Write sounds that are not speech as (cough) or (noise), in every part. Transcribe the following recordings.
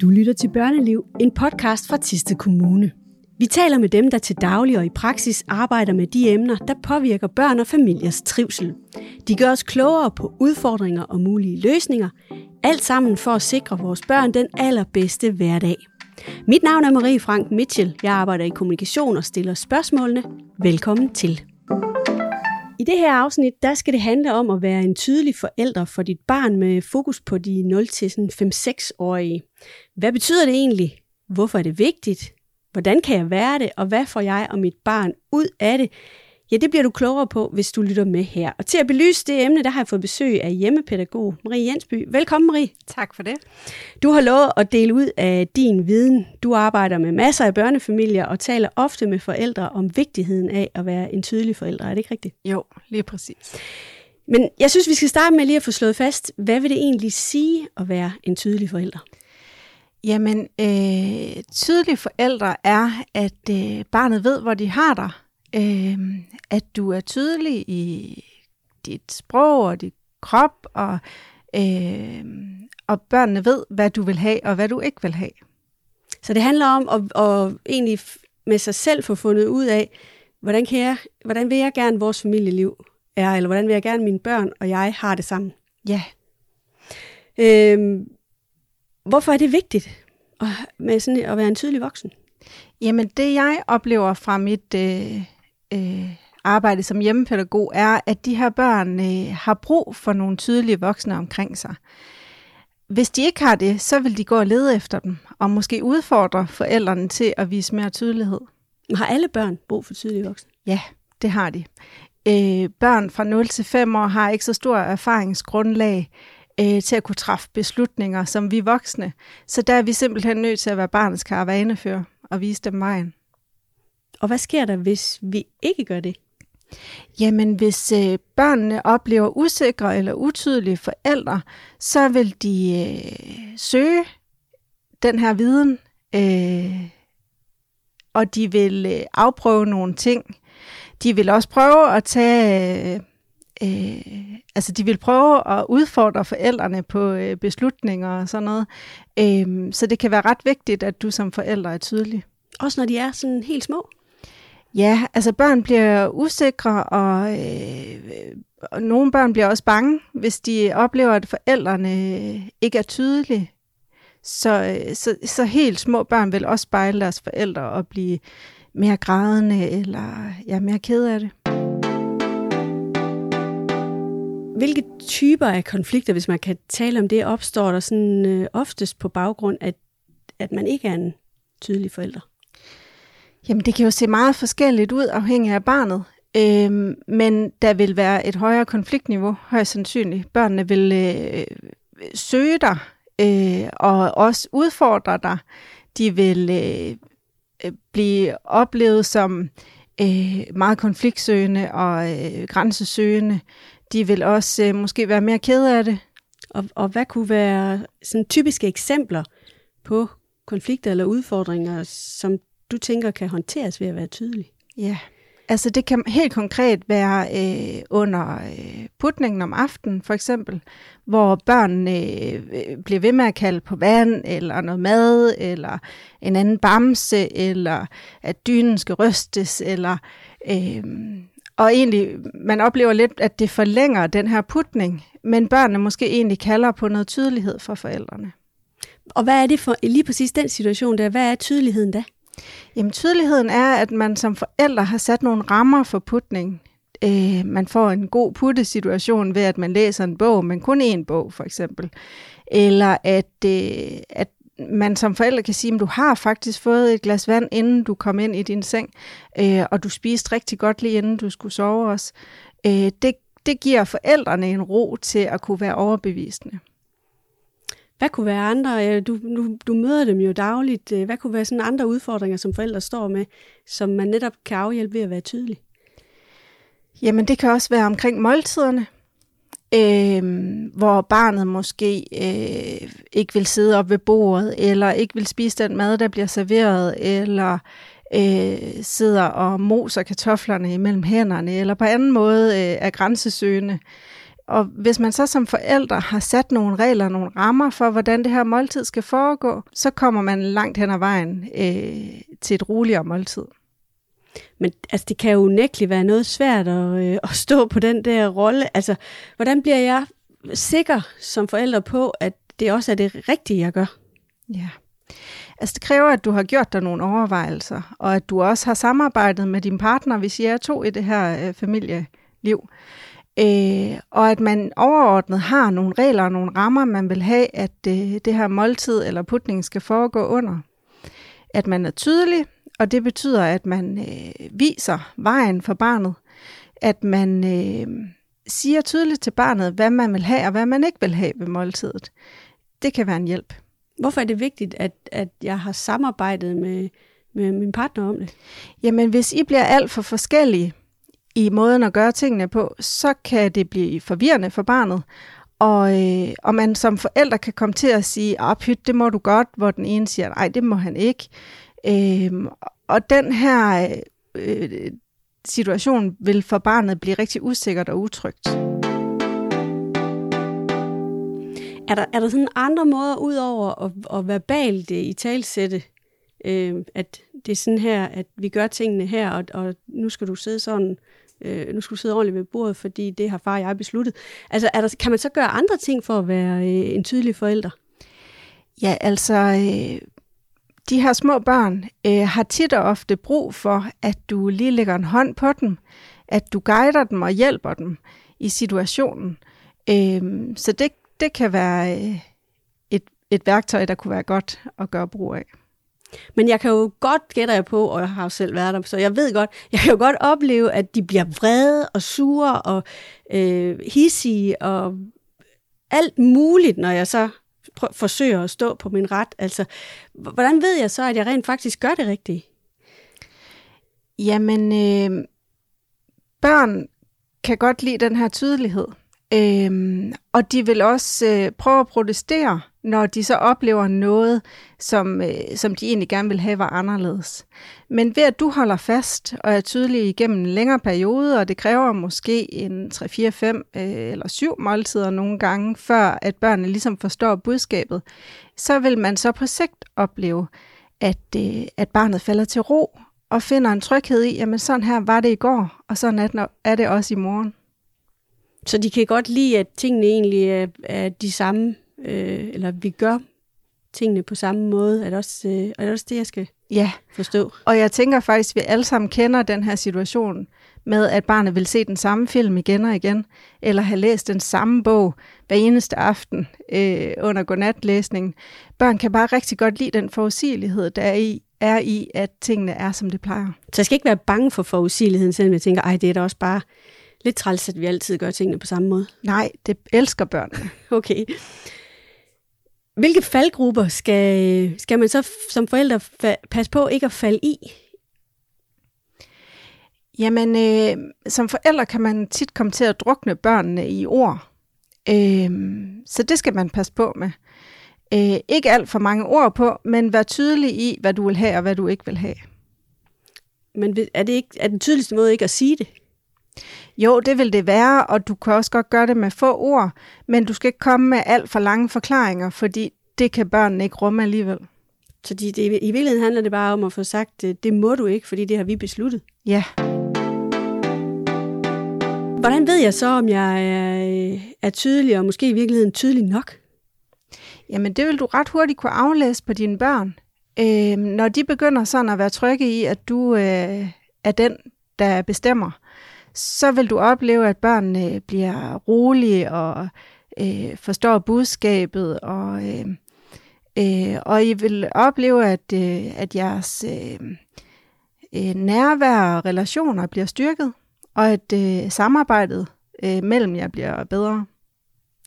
Du lytter til Børneliv, en podcast fra Tiste Kommune. Vi taler med dem, der til daglig og i praksis arbejder med de emner, der påvirker børn og familiers trivsel. De gør os klogere på udfordringer og mulige løsninger, alt sammen for at sikre vores børn den allerbedste hverdag. Mit navn er Marie Frank Mitchell. Jeg arbejder i kommunikation og stiller spørgsmålene. Velkommen til. I det her afsnit, der skal det handle om at være en tydelig forælder for dit barn med fokus på de 0-5-6-årige. Hvad betyder det egentlig? Hvorfor er det vigtigt? Hvordan kan jeg være det? Og hvad får jeg og mit barn ud af det? Ja, det bliver du klogere på, hvis du lytter med her. Og til at belyse det emne, der har jeg fået besøg af hjemmepædagog Marie Jensby. Velkommen, Marie. Tak for det. Du har lovet at dele ud af din viden. Du arbejder med masser af børnefamilier og taler ofte med forældre om vigtigheden af at være en tydelig forælder. Er det ikke rigtigt? Jo, lige præcis. Men jeg synes, vi skal starte med lige at få slået fast, hvad vil det egentlig sige at være en tydelig forælder? Jamen, øh, tydelige forældre er, at øh, barnet ved, hvor de har dig øh, at du er tydelig i dit sprog og dit krop, og, øh, og børnene ved, hvad du vil have og hvad du ikke vil have. Så det handler om at, at egentlig med sig selv få fundet ud af, hvordan, kan jeg, hvordan vil jeg gerne vores familieliv er, eller hvordan vil jeg gerne mine børn og jeg har det sammen. Ja. Øh, hvorfor er det vigtigt at, med sådan at være en tydelig voksen? Jamen det jeg oplever fra mit øh, øh, arbejde som hjemmepædagog, er, at de her børn øh, har brug for nogle tydelige voksne omkring sig. Hvis de ikke har det, så vil de gå og lede efter dem, og måske udfordre forældrene til at vise mere tydelighed. Har alle børn brug for tydelige voksne? Ja, det har de. Øh, børn fra 0 til 5 år har ikke så stor erfaringsgrundlag øh, til at kunne træffe beslutninger som vi voksne. Så der er vi simpelthen nødt til at være barnets karavanefører og vise dem vejen. Og hvad sker der, hvis vi ikke gør det? Jamen, hvis øh, børnene oplever usikre eller utydelige forældre, så vil de øh, søge den her viden, øh, og de vil øh, afprøve nogle ting. De vil også prøve at tage, øh, altså de vil prøve at udfordre forældrene på øh, beslutninger og sådan noget. Øh, så det kan være ret vigtigt, at du som forælder er tydelig. Også når de er sådan helt små? Ja, altså børn bliver usikre, og, øh, og nogle børn bliver også bange, hvis de oplever, at forældrene øh, ikke er tydelige. Så, øh, så, så helt små børn vil også spejle deres forældre og blive mere grædende eller ja, mere ked af det. Hvilke typer af konflikter, hvis man kan tale om det, opstår der sådan øh, oftest på baggrund af, at man ikke er en tydelig forælder? Jamen, det kan jo se meget forskelligt ud, afhængig af barnet. Øhm, men der vil være et højere konfliktniveau, højst sandsynligt. Børnene vil øh, søge dig øh, og også udfordre dig. De vil øh, blive oplevet som øh, meget konfliktsøgende og øh, grænsesøgende. De vil også øh, måske være mere kede af det. Og, og hvad kunne være sådan typiske eksempler på konflikter eller udfordringer, som du tænker kan håndteres ved at være tydelig? Ja, altså det kan helt konkret være øh, under øh, putningen om aftenen for eksempel, hvor børnene øh, bliver ved med at kalde på vand, eller noget mad, eller en anden bamse, eller at dynen skal rystes, eller... Øh, og egentlig, man oplever lidt, at det forlænger den her putning, men børnene måske egentlig kalder på noget tydelighed fra forældrene. Og hvad er det for lige præcis den situation der? Hvad er tydeligheden da? Jamen tydeligheden er, at man som forældre har sat nogle rammer for putning. Øh, man får en god puttesituation ved, at man læser en bog, men kun én bog for eksempel. Eller at, øh, at man som forældre kan sige, at du har faktisk fået et glas vand, inden du kom ind i din seng, øh, og du spiste rigtig godt lige inden du skulle sove os. Øh, det, det giver forældrene en ro til at kunne være overbevisende. Hvad kunne være andre, øh, du, du, du møder dem jo dagligt, øh, hvad kunne være sådan andre udfordringer, som forældre står med, som man netop kan afhjælpe ved at være tydelig? Jamen det kan også være omkring måltiderne, øh, hvor barnet måske øh, ikke vil sidde op ved bordet, eller ikke vil spise den mad, der bliver serveret, eller øh, sidder og moser kartoflerne imellem hænderne, eller på anden måde øh, er grænsesøgende og hvis man så som forældre har sat nogle regler, nogle rammer for, hvordan det her måltid skal foregå, så kommer man langt hen ad vejen øh, til et roligere måltid. Men altså, det kan jo unægteligt være noget svært at, øh, at stå på den der rolle. Altså, hvordan bliver jeg sikker som forælder på, at det også er det rigtige, jeg gør? Ja. Altså det kræver, at du har gjort dig nogle overvejelser, og at du også har samarbejdet med din partner, hvis I er to i det her øh, familieliv. Øh, og at man overordnet har nogle regler og nogle rammer, man vil have, at øh, det her måltid eller putning skal foregå under. At man er tydelig, og det betyder, at man øh, viser vejen for barnet. At man øh, siger tydeligt til barnet, hvad man vil have og hvad man ikke vil have ved måltidet. Det kan være en hjælp. Hvorfor er det vigtigt, at, at jeg har samarbejdet med, med min partner om det? Jamen, hvis I bliver alt for forskellige i måden at gøre tingene på, så kan det blive forvirrende for barnet. Og, øh, og man som forældre kan komme til at sige, at pyt, det må du godt, hvor den ene siger, nej, det må han ikke. Øh, og den her øh, situation vil for barnet blive rigtig usikkert og utrygt. Er der, er der sådan andre måder, ud over at, at verbalt øh, i talsætte, øh, at det er sådan her, at vi gør tingene her, og, og nu skal du sidde sådan, øh, nu skal du sidde ordentligt ved bordet, fordi det har far og jeg besluttet. Altså, er der, kan man så gøre andre ting for at være øh, en tydelig forælder? Ja, altså, øh, de her små børn øh, har tit og ofte brug for, at du lige lægger en hånd på dem, at du guider dem og hjælper dem i situationen. Øh, så det, det kan være øh, et, et værktøj, der kunne være godt at gøre brug af. Men jeg kan jo godt gætte jeg på, og jeg har jo selv været der, så jeg ved godt, jeg kan jo godt opleve, at de bliver vrede og sure og øh, hissige og alt muligt, når jeg så forsøger at stå på min ret. Altså, hvordan ved jeg så, at jeg rent faktisk gør det rigtige? Jamen, øh, børn kan godt lide den her tydelighed. Øhm, og de vil også øh, prøve at protestere, når de så oplever noget, som, øh, som de egentlig gerne vil have var anderledes. Men ved at du holder fast og er tydelig igennem en længere periode, og det kræver måske en 3, 4, 5 øh, eller 7 måltider nogle gange, før at børnene ligesom forstår budskabet, så vil man så på sigt opleve, at, øh, at barnet falder til ro og finder en tryghed i, jamen sådan her var det i går, og sådan er det også i morgen. Så de kan godt lide, at tingene egentlig er, er de samme, øh, eller vi gør tingene på samme måde. Er det også, øh, er det, også det, jeg skal ja. forstå? Og jeg tænker faktisk, at vi alle sammen kender den her situation med, at barnet vil se den samme film igen og igen, eller have læst den samme bog hver eneste aften øh, under godnatlæsningen. Børn kan bare rigtig godt lide den forudsigelighed, der er i, er i, at tingene er, som det plejer. Så jeg skal ikke være bange for forudsigeligheden, selvom jeg tænker, ej, det er da også bare lidt træls, at vi altid gør tingene på samme måde. Nej, det elsker børnene. (laughs) okay. Hvilke faldgrupper skal, skal man så som forældre passe på ikke at falde i? Jamen, øh, som forældre kan man tit komme til at drukne børnene i ord. Øh, så det skal man passe på med. Øh, ikke alt for mange ord på, men vær tydelig i, hvad du vil have og hvad du ikke vil have. Men er det ikke er den tydeligste måde ikke at sige det? Jo, det vil det være, og du kan også godt gøre det med få ord, men du skal ikke komme med alt for lange forklaringer, fordi det kan børnene ikke rumme alligevel. Så de, det, i virkeligheden handler det bare om at få sagt, det må du ikke, fordi det har vi besluttet? Ja. Hvordan ved jeg så, om jeg er, er tydelig, og måske i virkeligheden tydelig nok? Jamen, det vil du ret hurtigt kunne aflæse på dine børn. Øh, når de begynder sådan at være trygge i, at du øh, er den, der bestemmer, så vil du opleve, at børnene bliver rolige og øh, forstår budskabet, og, øh, øh, og I vil opleve, at, øh, at jeres øh, øh, nærvær og relationer bliver styrket, og at øh, samarbejdet øh, mellem jer bliver bedre.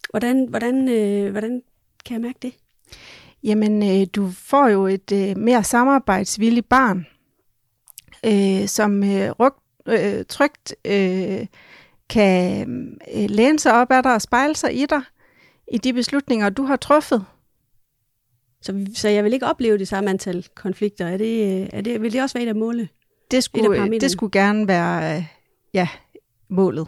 Hvordan, hvordan, øh, hvordan kan jeg mærke det? Jamen, øh, du får jo et øh, mere samarbejdsvilligt barn, øh, som øh, ryg, øh, trygt øh, kan øh, læne sig op af dig og spejle sig i dig, i de beslutninger, du har truffet. Så, så jeg vil ikke opleve det samme antal konflikter. Er det, øh, er det, vil det også være et af målet? Det skulle, det skulle gerne være ja, målet.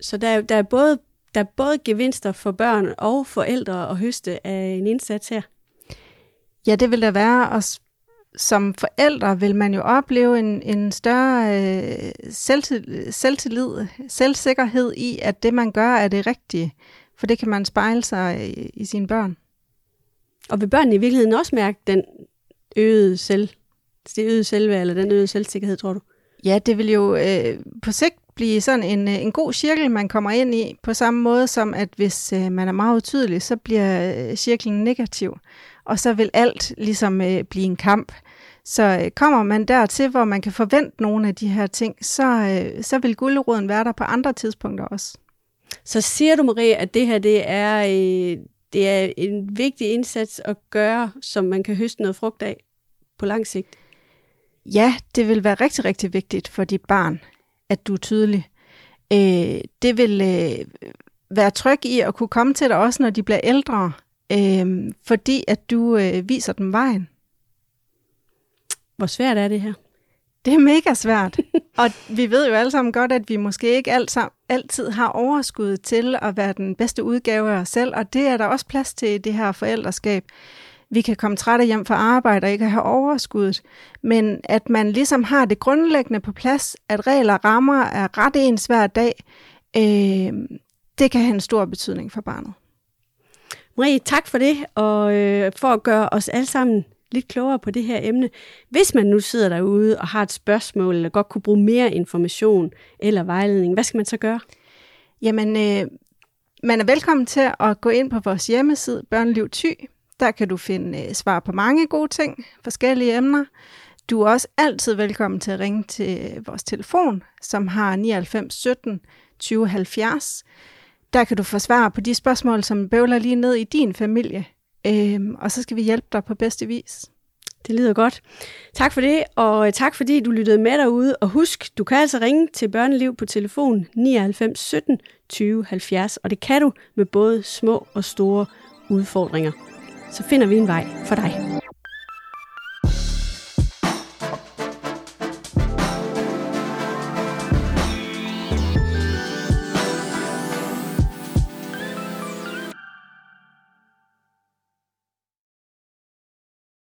Så der, der er både der er både gevinster for børn og forældre at høste af en indsats her? Ja, det vil der være, og som forældre vil man jo opleve en, en større øh, selvtillid, selvtillid, selvsikkerhed i, at det man gør er det rigtige. For det kan man spejle sig i, i sine børn. Og vil børnene i virkeligheden også mærke den øgede selv, det øgede selvværd, eller den øgede selvsikkerhed, tror du? Ja, det vil jo øh, på sigt blive sådan en, øh, en god cirkel, man kommer ind i, på samme måde som, at hvis øh, man er meget utydelig, så bliver øh, cirklen negativ, og så vil alt ligesom øh, blive en kamp. Så øh, kommer man dertil, hvor man kan forvente nogle af de her ting, så, øh, så vil guldråden være der på andre tidspunkter også. Så siger du, Marie, at det her det er, øh, det er en vigtig indsats at gøre, som man kan høste noget frugt af på lang sigt? Ja, det vil være rigtig, rigtig vigtigt for dit barn, at du er tydelig. Øh, det vil øh, være tryg i at kunne komme til dig også, når de bliver ældre, øh, fordi at du øh, viser dem vejen. Hvor svært er det her? Det er mega svært. (laughs) og vi ved jo alle sammen godt, at vi måske ikke alt sammen, altid har overskud til at være den bedste udgave af os selv, og det er der også plads til i det her forældreskab. Vi kan komme trætte hjem fra arbejde og ikke have overskuddet, men at man ligesom har det grundlæggende på plads, at regler rammer er ret ens hver dag, øh, det kan have en stor betydning for barnet. Marie, tak for det, og øh, for at gøre os alle sammen lidt klogere på det her emne. Hvis man nu sidder derude og har et spørgsmål, eller godt kunne bruge mere information eller vejledning, hvad skal man så gøre? Jamen, øh, man er velkommen til at gå ind på vores hjemmeside, Børneliv Ty. Der kan du finde øh, svar på mange gode ting, forskellige emner. Du er også altid velkommen til at ringe til øh, vores telefon, som har 99 17 20 70. Der kan du få svar på de spørgsmål, som bøvler lige ned i din familie. Øhm, og så skal vi hjælpe dig på bedste vis. Det lyder godt. Tak for det, og øh, tak fordi du lyttede med derude. Og husk, du kan altså ringe til Børneliv på telefon 99 17 20 70, og det kan du med både små og store udfordringer. Så finder vi en vej for dig.